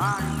mind.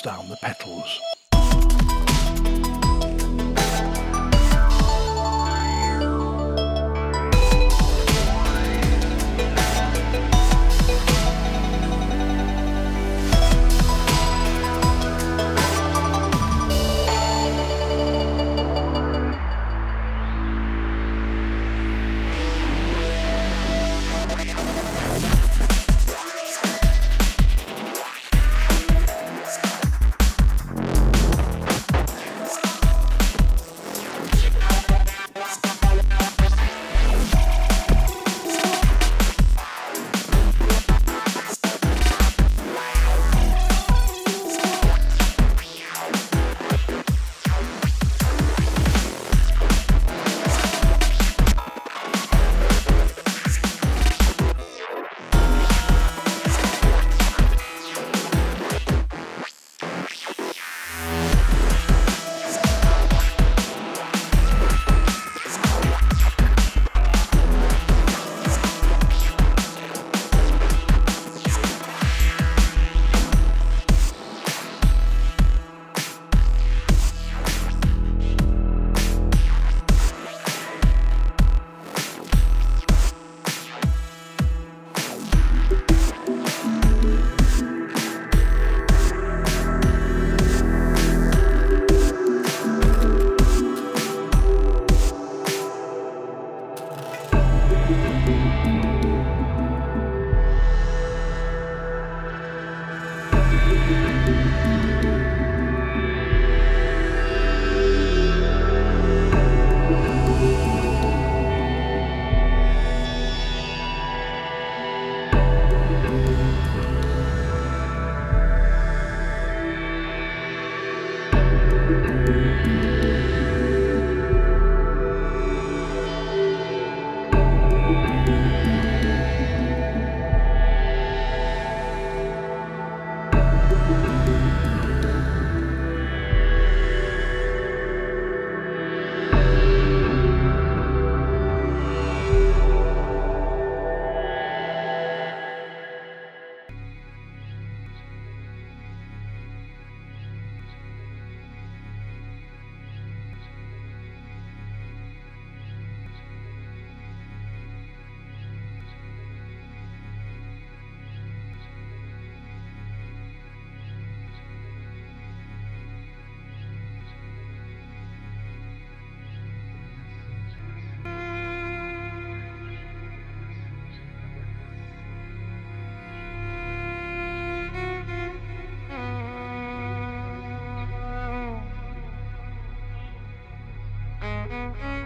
Down the petals. Thank you.